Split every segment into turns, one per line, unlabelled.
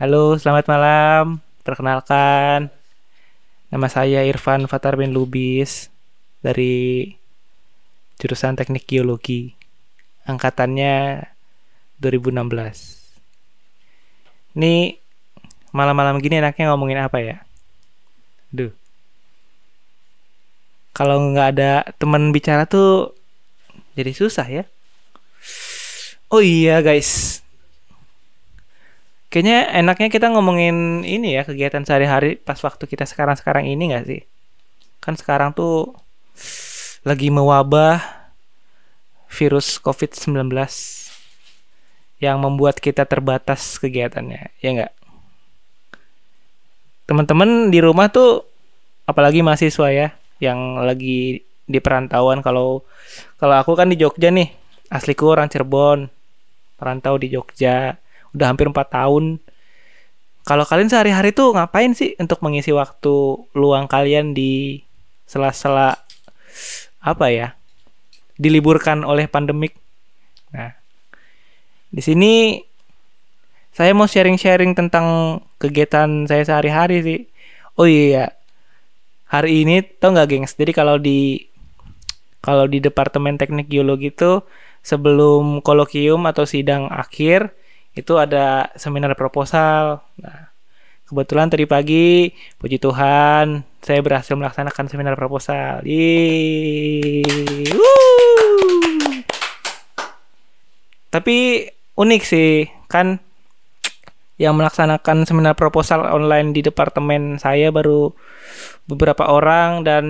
Halo, selamat malam. Perkenalkan, nama saya Irfan Fatar bin Lubis dari jurusan Teknik Geologi. Angkatannya 2016. Ini malam-malam gini enaknya ngomongin apa ya? Duh. Kalau nggak ada teman bicara tuh jadi susah ya. Oh iya guys, Kayaknya enaknya kita ngomongin ini ya kegiatan sehari-hari pas waktu kita sekarang-sekarang ini gak sih? Kan sekarang tuh lagi mewabah virus COVID-19 yang membuat kita terbatas kegiatannya, ya nggak? Teman-teman di rumah tuh apalagi mahasiswa ya yang lagi di perantauan kalau kalau aku kan di Jogja nih, asliku orang Cirebon, perantau di Jogja udah hampir 4 tahun. Kalau kalian sehari-hari tuh ngapain sih untuk mengisi waktu luang kalian di sela-sela apa ya? Diliburkan oleh pandemik. Nah, di sini saya mau sharing-sharing tentang kegiatan saya sehari-hari sih. Oh iya, hari ini tau nggak gengs? Jadi kalau di kalau di departemen teknik geologi itu sebelum kolokium atau sidang akhir itu ada seminar proposal. Nah, kebetulan tadi pagi, puji Tuhan, saya berhasil melaksanakan seminar proposal. Tapi unik sih, kan yang melaksanakan seminar proposal online di departemen saya baru beberapa orang dan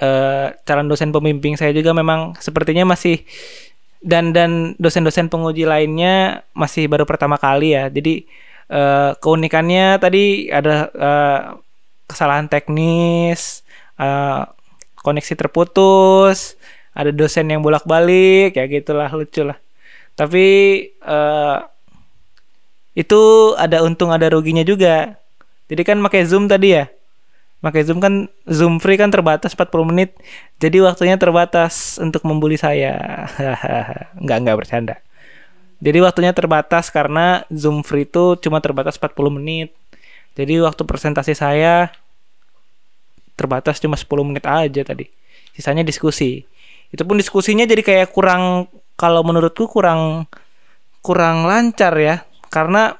uh, calon dosen pembimbing saya juga memang sepertinya masih dan dan dosen-dosen penguji lainnya masih baru pertama kali ya. Jadi uh, keunikannya tadi ada uh, kesalahan teknis, uh, koneksi terputus, ada dosen yang bolak-balik, ya gitulah lucu lah. Tapi uh, itu ada untung ada ruginya juga. Jadi kan pakai Zoom tadi ya pakai Zoom kan Zoom free kan terbatas 40 menit. Jadi waktunya terbatas untuk membuli saya. nggak nggak bercanda. Jadi waktunya terbatas karena Zoom free itu cuma terbatas 40 menit. Jadi waktu presentasi saya terbatas cuma 10 menit aja tadi. Sisanya diskusi. Itu pun diskusinya jadi kayak kurang kalau menurutku kurang kurang lancar ya. Karena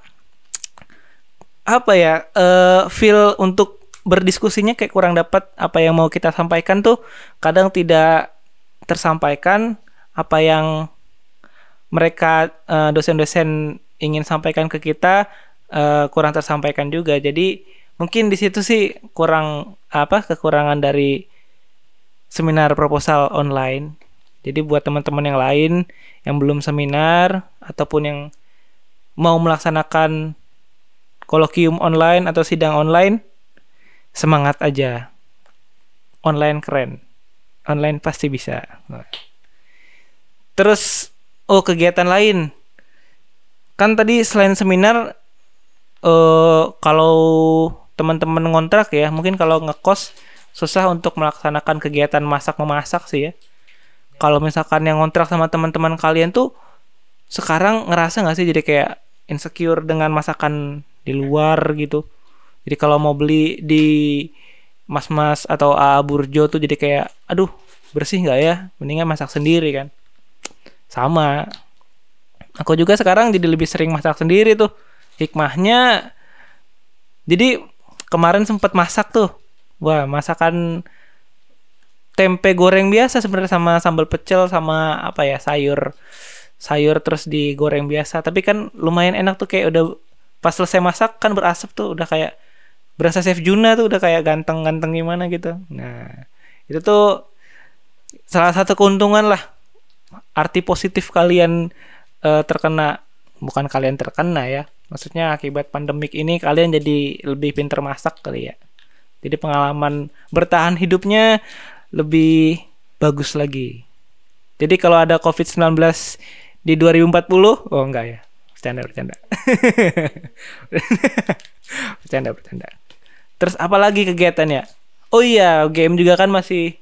apa ya? Uh, feel untuk berdiskusinya kayak kurang dapat apa yang mau kita sampaikan tuh kadang tidak tersampaikan apa yang mereka uh, dosen-dosen ingin sampaikan ke kita uh, kurang tersampaikan juga. Jadi mungkin di situ sih kurang apa kekurangan dari seminar proposal online. Jadi buat teman-teman yang lain yang belum seminar ataupun yang mau melaksanakan kolokium online atau sidang online semangat aja. Online keren. Online pasti bisa. Terus oh kegiatan lain. Kan tadi selain seminar uh, kalau teman-teman ngontrak ya mungkin kalau ngekos susah untuk melaksanakan kegiatan masak memasak sih ya. Kalau misalkan yang ngontrak sama teman-teman kalian tuh sekarang ngerasa nggak sih jadi kayak insecure dengan masakan di luar gitu jadi kalau mau beli di mas-mas atau AA Burjo tuh jadi kayak aduh bersih nggak ya? Mendingan masak sendiri kan. Sama. Aku juga sekarang jadi lebih sering masak sendiri tuh. Hikmahnya jadi kemarin sempat masak tuh. Wah masakan tempe goreng biasa sebenarnya sama sambal pecel sama apa ya sayur sayur terus digoreng biasa. Tapi kan lumayan enak tuh kayak udah pas selesai masak kan berasap tuh udah kayak berasa Chef Juna tuh udah kayak ganteng-ganteng gimana gitu. Nah, itu tuh salah satu keuntungan lah arti positif kalian uh, terkena bukan kalian terkena ya. Maksudnya akibat pandemik ini kalian jadi lebih pinter masak kali ya. Jadi pengalaman bertahan hidupnya lebih bagus lagi. Jadi kalau ada COVID-19 di 2040, oh enggak ya. Bercanda, bercanda. bercanda, bercanda. Terus apa lagi kegiatannya? Oh iya, game juga kan masih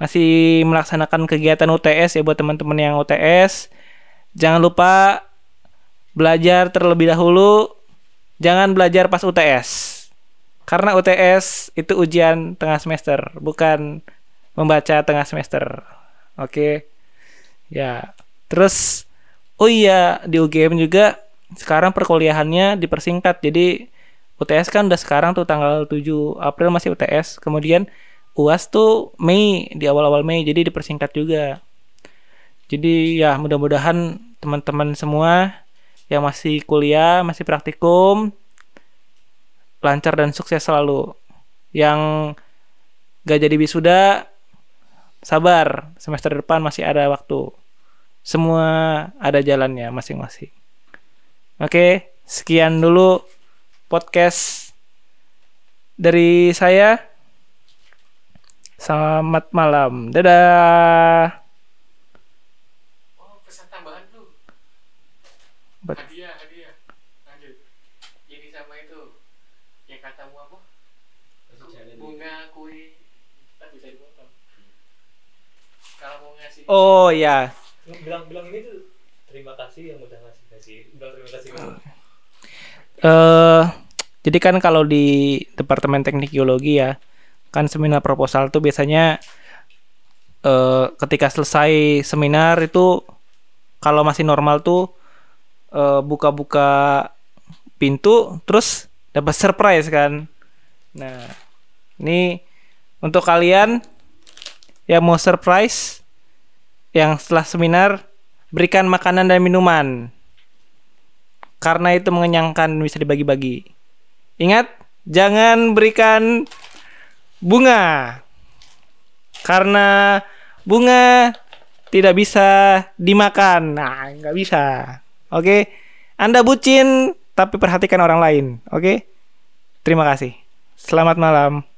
masih melaksanakan kegiatan UTS ya buat teman-teman yang UTS. Jangan lupa belajar terlebih dahulu jangan belajar pas UTS. Karena UTS itu ujian tengah semester, bukan membaca tengah semester. Oke. Ya. Terus oh iya di UGM juga sekarang perkuliahannya dipersingkat. Jadi UTS kan udah sekarang tuh tanggal 7 April masih UTS. Kemudian UAS tuh Mei di awal-awal Mei jadi dipersingkat juga. Jadi ya mudah-mudahan teman-teman semua yang masih kuliah, masih praktikum lancar dan sukses selalu. Yang gak jadi wisuda sabar, semester depan masih ada waktu. Semua ada jalannya masing-masing. Oke, sekian dulu podcast dari saya. Selamat malam. Dadah.
Oh, pesan tambahan tuh.
Bet-
Hadiah, hadiah. Lanjut. Ini sama itu. Yang katamu apa? Bunga, kue. Tak bisa dipotong. Kalau mau ngasih.
Oh ya,
bilang bilang ini tuh terima kasih yang udah ngasih ngasih bilang terima kasih kan
eh jadi kan kalau di Departemen Teknik Geologi ya, kan seminar proposal tuh biasanya eh ketika selesai seminar itu kalau masih normal tuh eh, buka-buka pintu terus dapat surprise kan. Nah, ini untuk kalian yang mau surprise yang setelah seminar berikan makanan dan minuman karena itu mengenyangkan bisa dibagi-bagi. Ingat, jangan berikan bunga. Karena bunga tidak bisa dimakan. Nah, nggak bisa. Oke. Anda bucin tapi perhatikan orang lain. Oke. Terima kasih. Selamat malam.